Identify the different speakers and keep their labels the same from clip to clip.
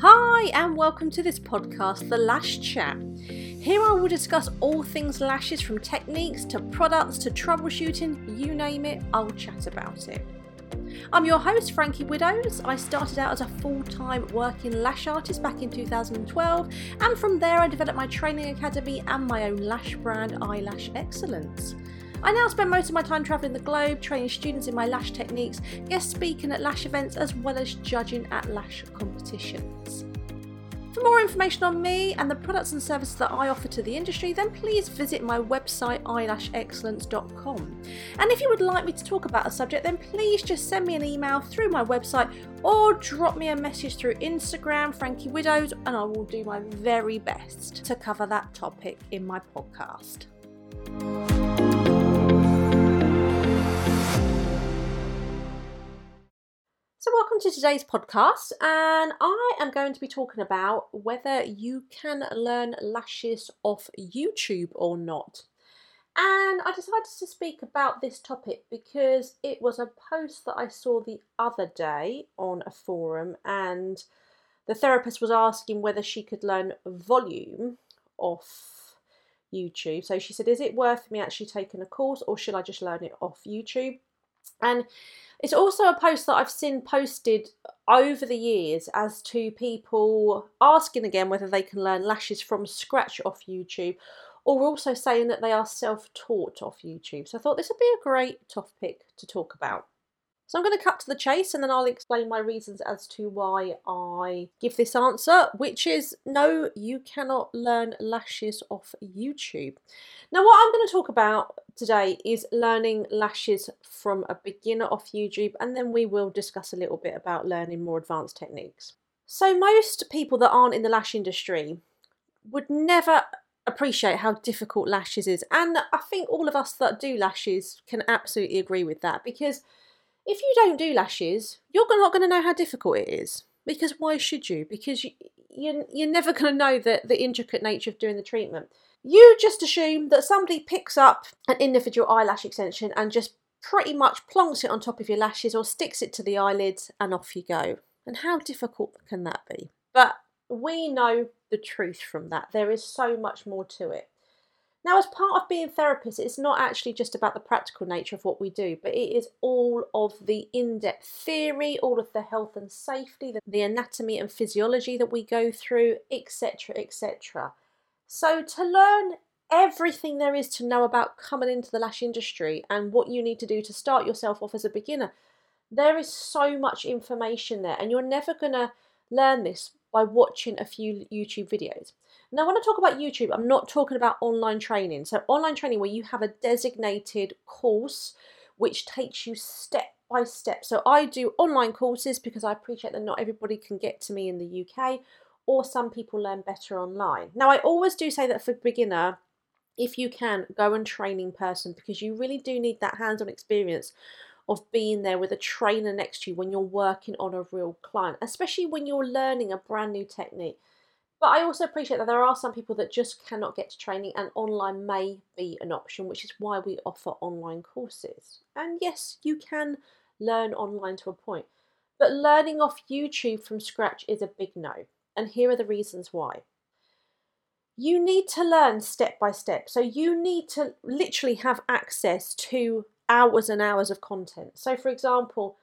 Speaker 1: Hi, and welcome to this podcast, The Lash Chat. Here I will discuss all things lashes from techniques to products to troubleshooting, you name it, I'll chat about it. I'm your host, Frankie Widows. I started out as a full time working lash artist back in 2012, and from there I developed my training academy and my own lash brand, Eyelash Excellence. I now spend most of my time travelling the globe, training students in my lash techniques, guest speaking at lash events, as well as judging at lash competitions. For more information on me and the products and services that I offer to the industry, then please visit my website eyelashexcellence.com. And if you would like me to talk about a subject, then please just send me an email through my website or drop me a message through Instagram, Frankie Widows, and I will do my very best to cover that topic in my podcast. So, welcome to today's podcast, and I am going to be talking about whether you can learn lashes off YouTube or not. And I decided to speak about this topic because it was a post that I saw the other day on a forum, and the therapist was asking whether she could learn volume off YouTube. So she said, Is it worth me actually taking a course, or should I just learn it off YouTube? And it's also a post that I've seen posted over the years as to people asking again whether they can learn lashes from scratch off YouTube or also saying that they are self taught off YouTube. So I thought this would be a great topic to talk about. So I'm going to cut to the chase and then I'll explain my reasons as to why I give this answer, which is no, you cannot learn lashes off YouTube. Now, what I'm going to talk about today is learning lashes from a beginner off YouTube, and then we will discuss a little bit about learning more advanced techniques. So, most people that aren't in the lash industry would never appreciate how difficult lashes is, and I think all of us that do lashes can absolutely agree with that because if you don't do lashes, you're not going to know how difficult it is. Because why should you? Because you, you're, you're never going to know the, the intricate nature of doing the treatment. You just assume that somebody picks up an individual eyelash extension and just pretty much plonks it on top of your lashes or sticks it to the eyelids and off you go. And how difficult can that be? But we know the truth from that. There is so much more to it. Now, as part of being therapists, it's not actually just about the practical nature of what we do, but it is all of the in depth theory, all of the health and safety, the anatomy and physiology that we go through, etc. etc. So, to learn everything there is to know about coming into the lash industry and what you need to do to start yourself off as a beginner, there is so much information there, and you're never going to learn this by watching a few YouTube videos. Now, when I talk about YouTube, I'm not talking about online training. So, online training where you have a designated course which takes you step by step. So, I do online courses because I appreciate that not everybody can get to me in the UK, or some people learn better online. Now, I always do say that for beginner, if you can, go and train in person because you really do need that hands on experience of being there with a trainer next to you when you're working on a real client, especially when you're learning a brand new technique. But I also appreciate that there are some people that just cannot get to training, and online may be an option, which is why we offer online courses. And yes, you can learn online to a point, but learning off YouTube from scratch is a big no. And here are the reasons why. You need to learn step by step. So you need to literally have access to hours and hours of content. So, for example,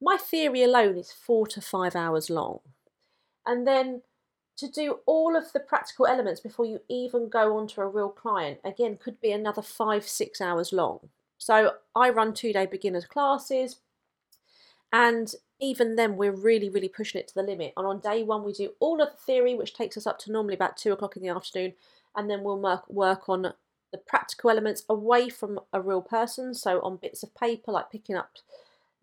Speaker 1: my theory alone is four to five hours long. And then to do all of the practical elements before you even go on to a real client, again, could be another five, six hours long. So, I run two day beginners classes, and even then, we're really, really pushing it to the limit. And on day one, we do all of the theory, which takes us up to normally about two o'clock in the afternoon, and then we'll work, work on the practical elements away from a real person, so on bits of paper, like picking up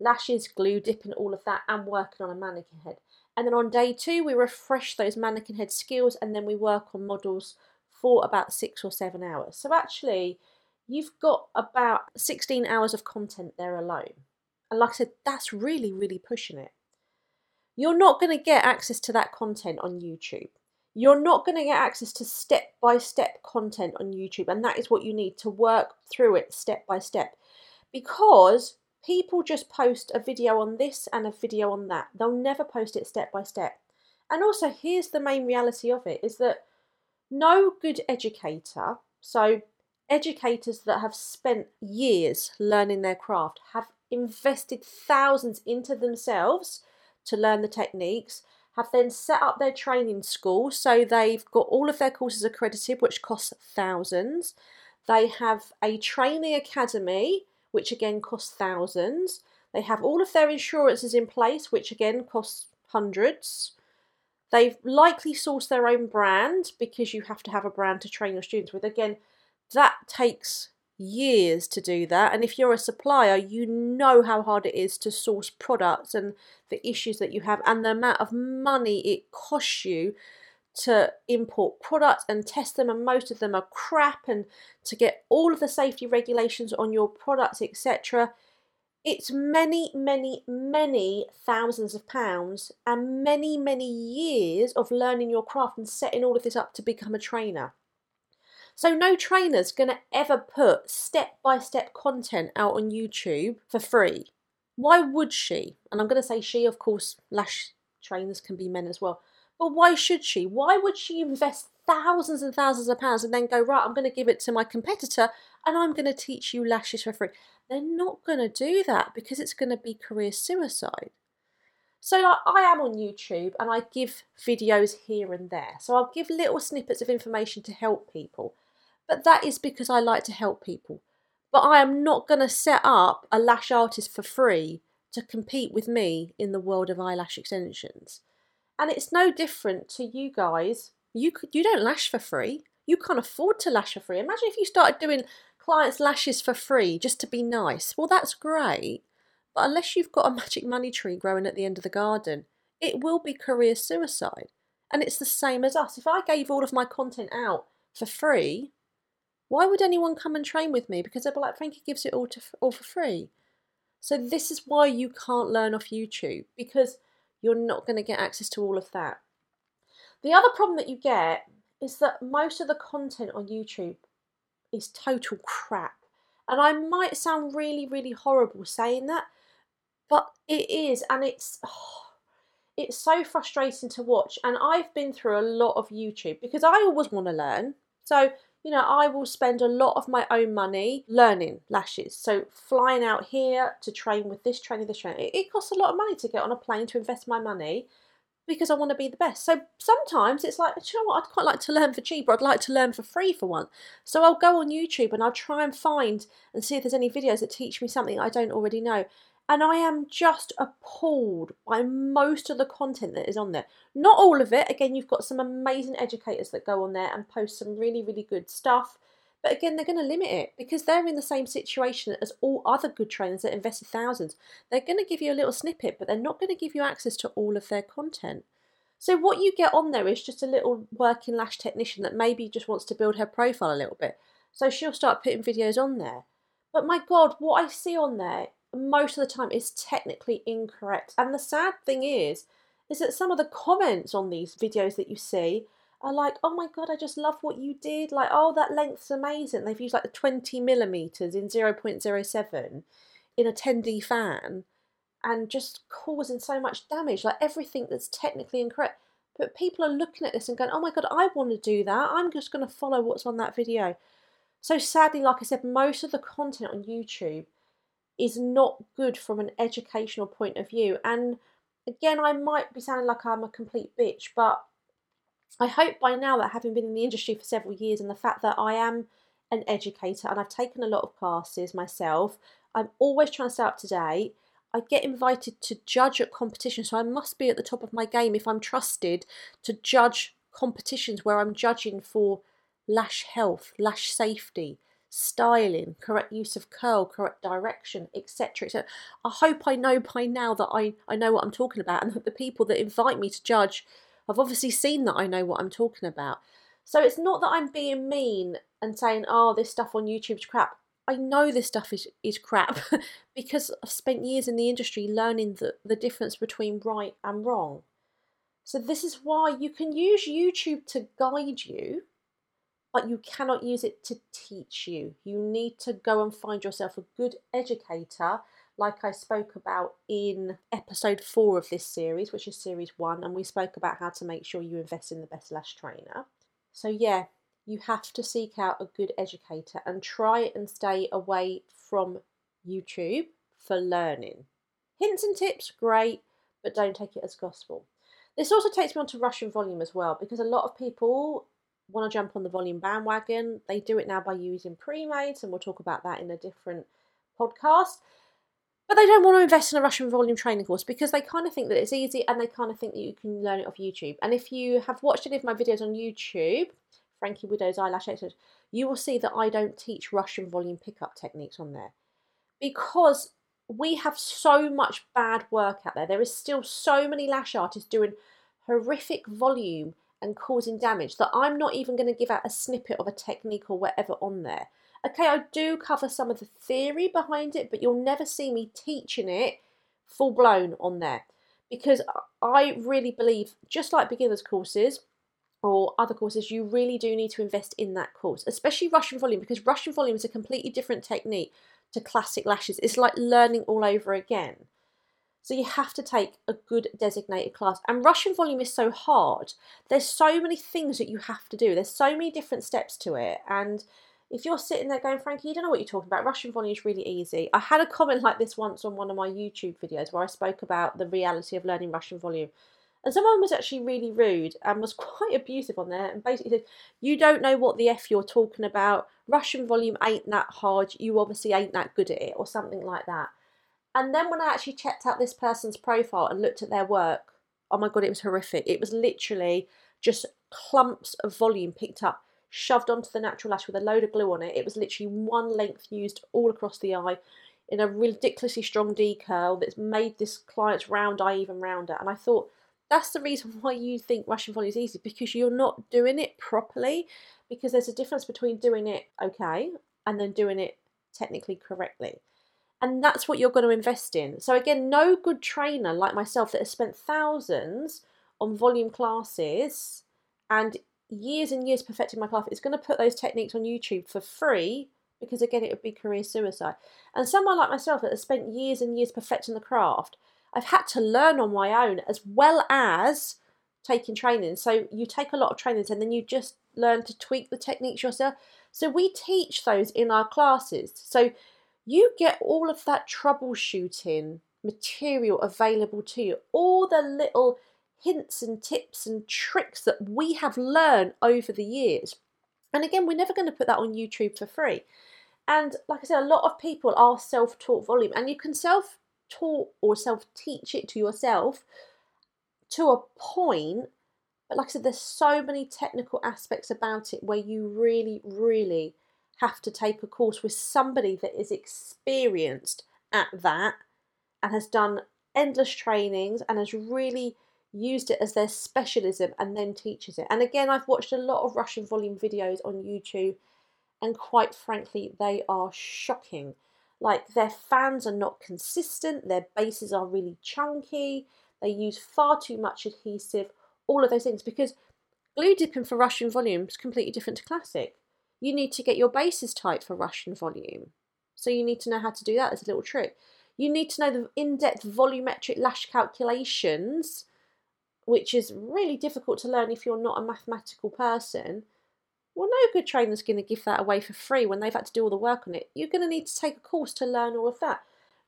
Speaker 1: lashes, glue, dipping, all of that, and working on a mannequin head. And then on day two, we refresh those mannequin head skills and then we work on models for about six or seven hours. So actually, you've got about 16 hours of content there alone. And like I said, that's really, really pushing it. You're not going to get access to that content on YouTube. You're not going to get access to step by step content on YouTube, and that is what you need to work through it step by step. Because people just post a video on this and a video on that. They'll never post it step by step. And also, here's the main reality of it is that no good educator, so educators that have spent years learning their craft, have invested thousands into themselves to learn the techniques, have then set up their training school. So they've got all of their courses accredited, which costs thousands. They have a training academy, which again costs thousands. They have all of their insurances in place, which again costs hundreds. They've likely sourced their own brand because you have to have a brand to train your students with. Again, that takes years to do that. And if you're a supplier, you know how hard it is to source products and the issues that you have and the amount of money it costs you to import products and test them and most of them are crap and to get all of the safety regulations on your products etc it's many many many thousands of pounds and many many years of learning your craft and setting all of this up to become a trainer so no trainer's going to ever put step-by-step content out on YouTube for free. Why would she? And I'm going to say she, of course, lash trainers can be men as well. But why should she? Why would she invest thousands and thousands of pounds and then go, right, I'm going to give it to my competitor and I'm going to teach you lashes for free? They're not going to do that because it's going to be career suicide. So I am on YouTube and I give videos here and there. So I'll give little snippets of information to help people but that is because I like to help people. But I am not going to set up a lash artist for free to compete with me in the world of eyelash extensions. And it's no different to you guys. You you don't lash for free. You can't afford to lash for free. Imagine if you started doing clients' lashes for free just to be nice. Well, that's great. But unless you've got a magic money tree growing at the end of the garden, it will be career suicide. And it's the same as us. If I gave all of my content out for free, why would anyone come and train with me? Because they'll be like, Frankie gives it all, to, all for free. So this is why you can't learn off YouTube because you're not going to get access to all of that. The other problem that you get is that most of the content on YouTube is total crap. And I might sound really, really horrible saying that, but it is, and it's oh, it's so frustrating to watch. And I've been through a lot of YouTube because I always want to learn. So you know, I will spend a lot of my own money learning lashes. So flying out here to train with this trainer, this trainer, it, it costs a lot of money to get on a plane to invest my money because I want to be the best. So sometimes it's like, you know what, I'd quite like to learn for cheap or I'd like to learn for free for once. So I'll go on YouTube and I'll try and find and see if there's any videos that teach me something I don't already know. And I am just appalled by most of the content that is on there. Not all of it. Again, you've got some amazing educators that go on there and post some really, really good stuff. But again, they're going to limit it because they're in the same situation as all other good trainers that invested thousands. They're going to give you a little snippet, but they're not going to give you access to all of their content. So what you get on there is just a little working lash technician that maybe just wants to build her profile a little bit. So she'll start putting videos on there. But my God, what I see on there most of the time is technically incorrect. And the sad thing is, is that some of the comments on these videos that you see are like, oh my god, I just love what you did. Like, oh, that length's amazing. They've used like the 20 millimeters in 0.07 in a 10D fan and just causing so much damage. Like everything that's technically incorrect. But people are looking at this and going, oh my god, I want to do that. I'm just going to follow what's on that video. So sadly, like I said, most of the content on YouTube is not good from an educational point of view. And again, I might be sounding like I'm a complete bitch, but I hope by now that having been in the industry for several years and the fact that I am an educator and I've taken a lot of classes myself, I'm always trying to stay up to date. I get invited to judge at competitions, so I must be at the top of my game if I'm trusted to judge competitions where I'm judging for lash health, lash safety, styling, correct use of curl, correct direction, etc. etc. I hope I know by now that I, I know what I'm talking about and that the people that invite me to judge have obviously seen that I know what I'm talking about. So it's not that I'm being mean and saying, oh, this stuff on YouTube's crap. I know this stuff is, is crap because I've spent years in the industry learning the, the difference between right and wrong. So this is why you can use YouTube to guide you but you cannot use it to teach you. You need to go and find yourself a good educator like I spoke about in episode four of this series, which is series one, and we spoke about how to make sure you invest in the best lash trainer. So, yeah, you have to seek out a good educator and try and stay away from YouTube for learning. Hints and tips, great, but don't take it as gospel. This also takes me on to Russian volume as well, because a lot of people want to jump on the volume bandwagon. They do it now by using pre-mades, and we'll talk about that in a different podcast. But they don't want to invest in a Russian volume training course because they kind of think that it's easy and they kind of think that you can learn it off YouTube. And if you have watched any of my videos on YouTube, Frankie Widow's eyelash expert, you will see that I don't teach Russian volume pickup techniques on there because we have so much bad work out there. There is still so many lash artists doing horrific volume and causing damage that I'm not even going to give out a snippet of a technique or whatever on there. Okay, I do cover some of the theory behind it, but you'll never see me teaching it full blown on there because I really believe, just like beginners courses or other courses, you really do need to invest in that course, especially Russian volume because Russian volume is a completely different technique to classic lashes. It's like learning all over again. So you have to take a good designated class. And Russian volume is so hard. There's so many things that you have to do. There's so many different steps to it. And if you're sitting there going, Frankie, you don't know what you're talking about, Russian volume is really easy. I had a comment like this once on one of my YouTube videos where I spoke about the reality of learning Russian volume. And someone was actually really rude and was quite abusive on there and basically said, You don't know what the F you're talking about. Russian volume ain't that hard. You obviously ain't that good at it, or something like that. And then when I actually checked out this person's profile and looked at their work, oh my God, it was horrific. It was literally just clumps of volume picked up, shoved onto the natural lash with a load of glue on it. It was literally one length used all across the eye in a ridiculously strong D curl that's made this client's round eye even rounder. And I thought, that's the reason why you think Russian volume is easy because you're not doing it properly. Because there's a difference between doing it okay and then doing it technically correctly. And that's what you're going to invest in. So, again, no good trainer like myself that has spent thousands on volume classes and years and years perfecting my craft is going to put those techniques on YouTube for free because, again, it would be career suicide. And someone like myself that has spent years and years perfecting the craft I've had to learn on my own as well as taking training. So you take a lot of trainings and then you just learn to tweak the techniques yourself. So we teach those in our classes. So you get all of that troubleshooting material available to you, all the little hints and tips and tricks that we have learned over the years. And again, we're never going to put that on YouTube for free. And like I said, a lot of people are self taught volume, and you can self taught or self teach it to yourself to a point. But like I said, there's so many technical aspects about it where you really, really have to take a course with somebody that is experienced at that and has done endless trainings and has really used it as their specialism and then teaches it. And again, I've watched a lot of Russian volume videos on YouTube, and quite frankly, they are shocking. Like their fans are not consistent, their bases are really chunky, they use far too much adhesive, all of those things. Because glue dipping for Russian volume is completely different to classic. You need to get your bases tight for Russian volume. So you need to know how to do that. as a little trick. You need to know the in-depth volumetric lash calculations, which is really difficult to learn if you're not a mathematical person. Well, no good trainer's going to give that away for free when they've had to do all the work on it. You're going to need to take a course to learn all of that.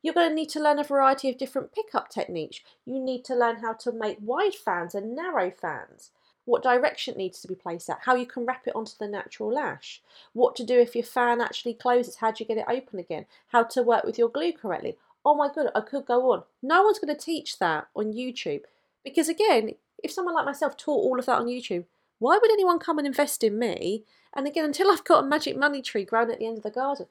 Speaker 1: You're going to need to learn a variety of different pickup techniques. You need to learn how to make wide fans and narrow fans, what direction needs to be placed at, how you can wrap it onto the natural lash, what to do if your fan actually closes, how do you get it open again, how to work with your glue correctly. Oh my god, I could go on. No one's going to teach that on YouTube because, again, if someone like myself taught all of that on YouTube, why would anyone come and invest in me? And again, until I've got a magic money tree grown at the end of the garden,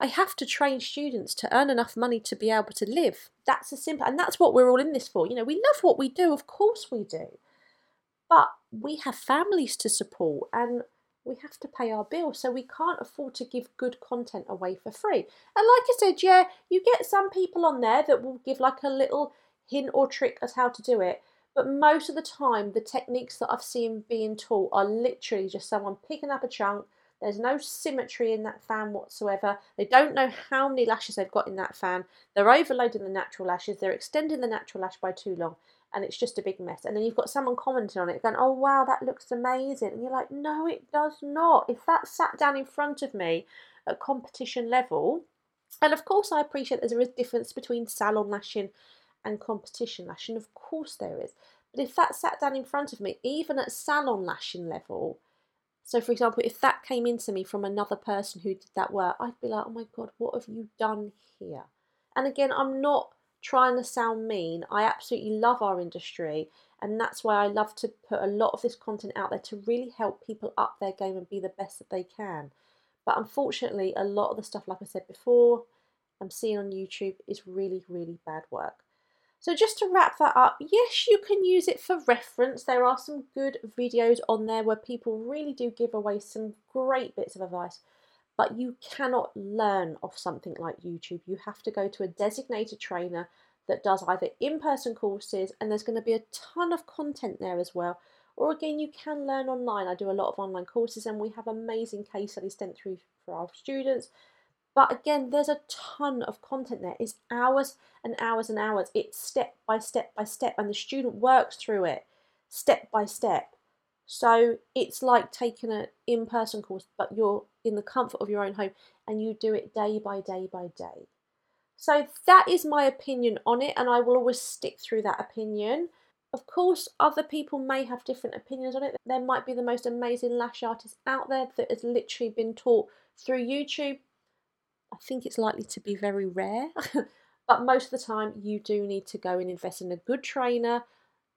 Speaker 1: I have to train students to earn enough money to be able to live. That's as simple, and that's what we're all in this for. You know, we love what we do, of course we do, but we have families to support and we have to pay our bills, so we can't afford to give good content away for free. And like I said, yeah, you get some people on there that will give like a little hint or trick as how to do it, but most of the time, the techniques that I've seen being taught are literally just someone picking up a chunk, There's no symmetry in that fan whatsoever. They don't know how many lashes they've got in that fan. They're overloading the natural lashes. They're extending the natural lash by too long. And it's just a big mess. And then you've got someone commenting on it going, oh, wow, that looks amazing. And you're like, no, it does not. If that sat down in front of me at competition level, and of course, I appreciate there's a difference between salon lashing and competition lashing. Of course, there is. But if that sat down in front of me, even at salon lashing level, so for example, if that came into me from another person who did that work, I'd be like, oh my God, what have you done here? And again, I'm not trying to sound mean. I absolutely love our industry. And that's why I love to put a lot of this content out there to really help people up their game and be the best that they can. But unfortunately, a lot of the stuff, like I said before, I'm seeing on YouTube is really, really bad work. So just to wrap that up, yes, you can use it for reference. There are some good videos on there where people really do give away some great bits of advice, but you cannot learn off something like YouTube. You have to go to a designated trainer that does either in-person courses and there's going to be a ton of content there as well. Or again, you can learn online. I do a lot of online courses and we have amazing case studies sent through for our students but again, there's a ton of content there. It's hours and hours and hours. It's step by step by step, and the student works through it step by step. So it's like taking an in person course, but you're in the comfort of your own home and you do it day by day by day. So that is my opinion on it, and I will always stick through that opinion. Of course, other people may have different opinions on it. There might be the most amazing lash artist out there that has literally been taught through YouTube I think it's likely to be very rare, but most of the time you do need to go and invest in a good trainer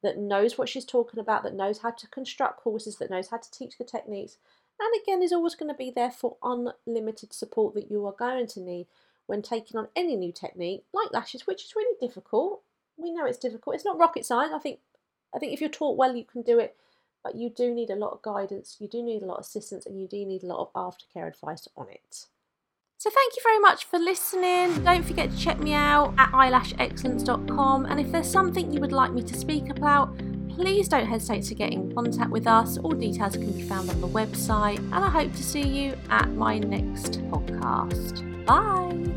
Speaker 1: that knows what she's talking about, that knows how to construct courses, that knows how to teach the techniques, and again is always going to be there for unlimited support that you are going to need when taking on any new technique like lashes, which is really difficult. We know it's difficult. It's not rocket science. I think I think if you're taught well, you can do it, but you do need a lot of guidance, you do need a lot of assistance, and you do need a lot of aftercare advice on it. So thank you very much for listening. Don't forget to check me out at eyelashexcellence.com and if there's something you would like me to speak about, please don't hesitate to get in contact with us. All details can be found on the website and I hope to see you at my next podcast. Bye.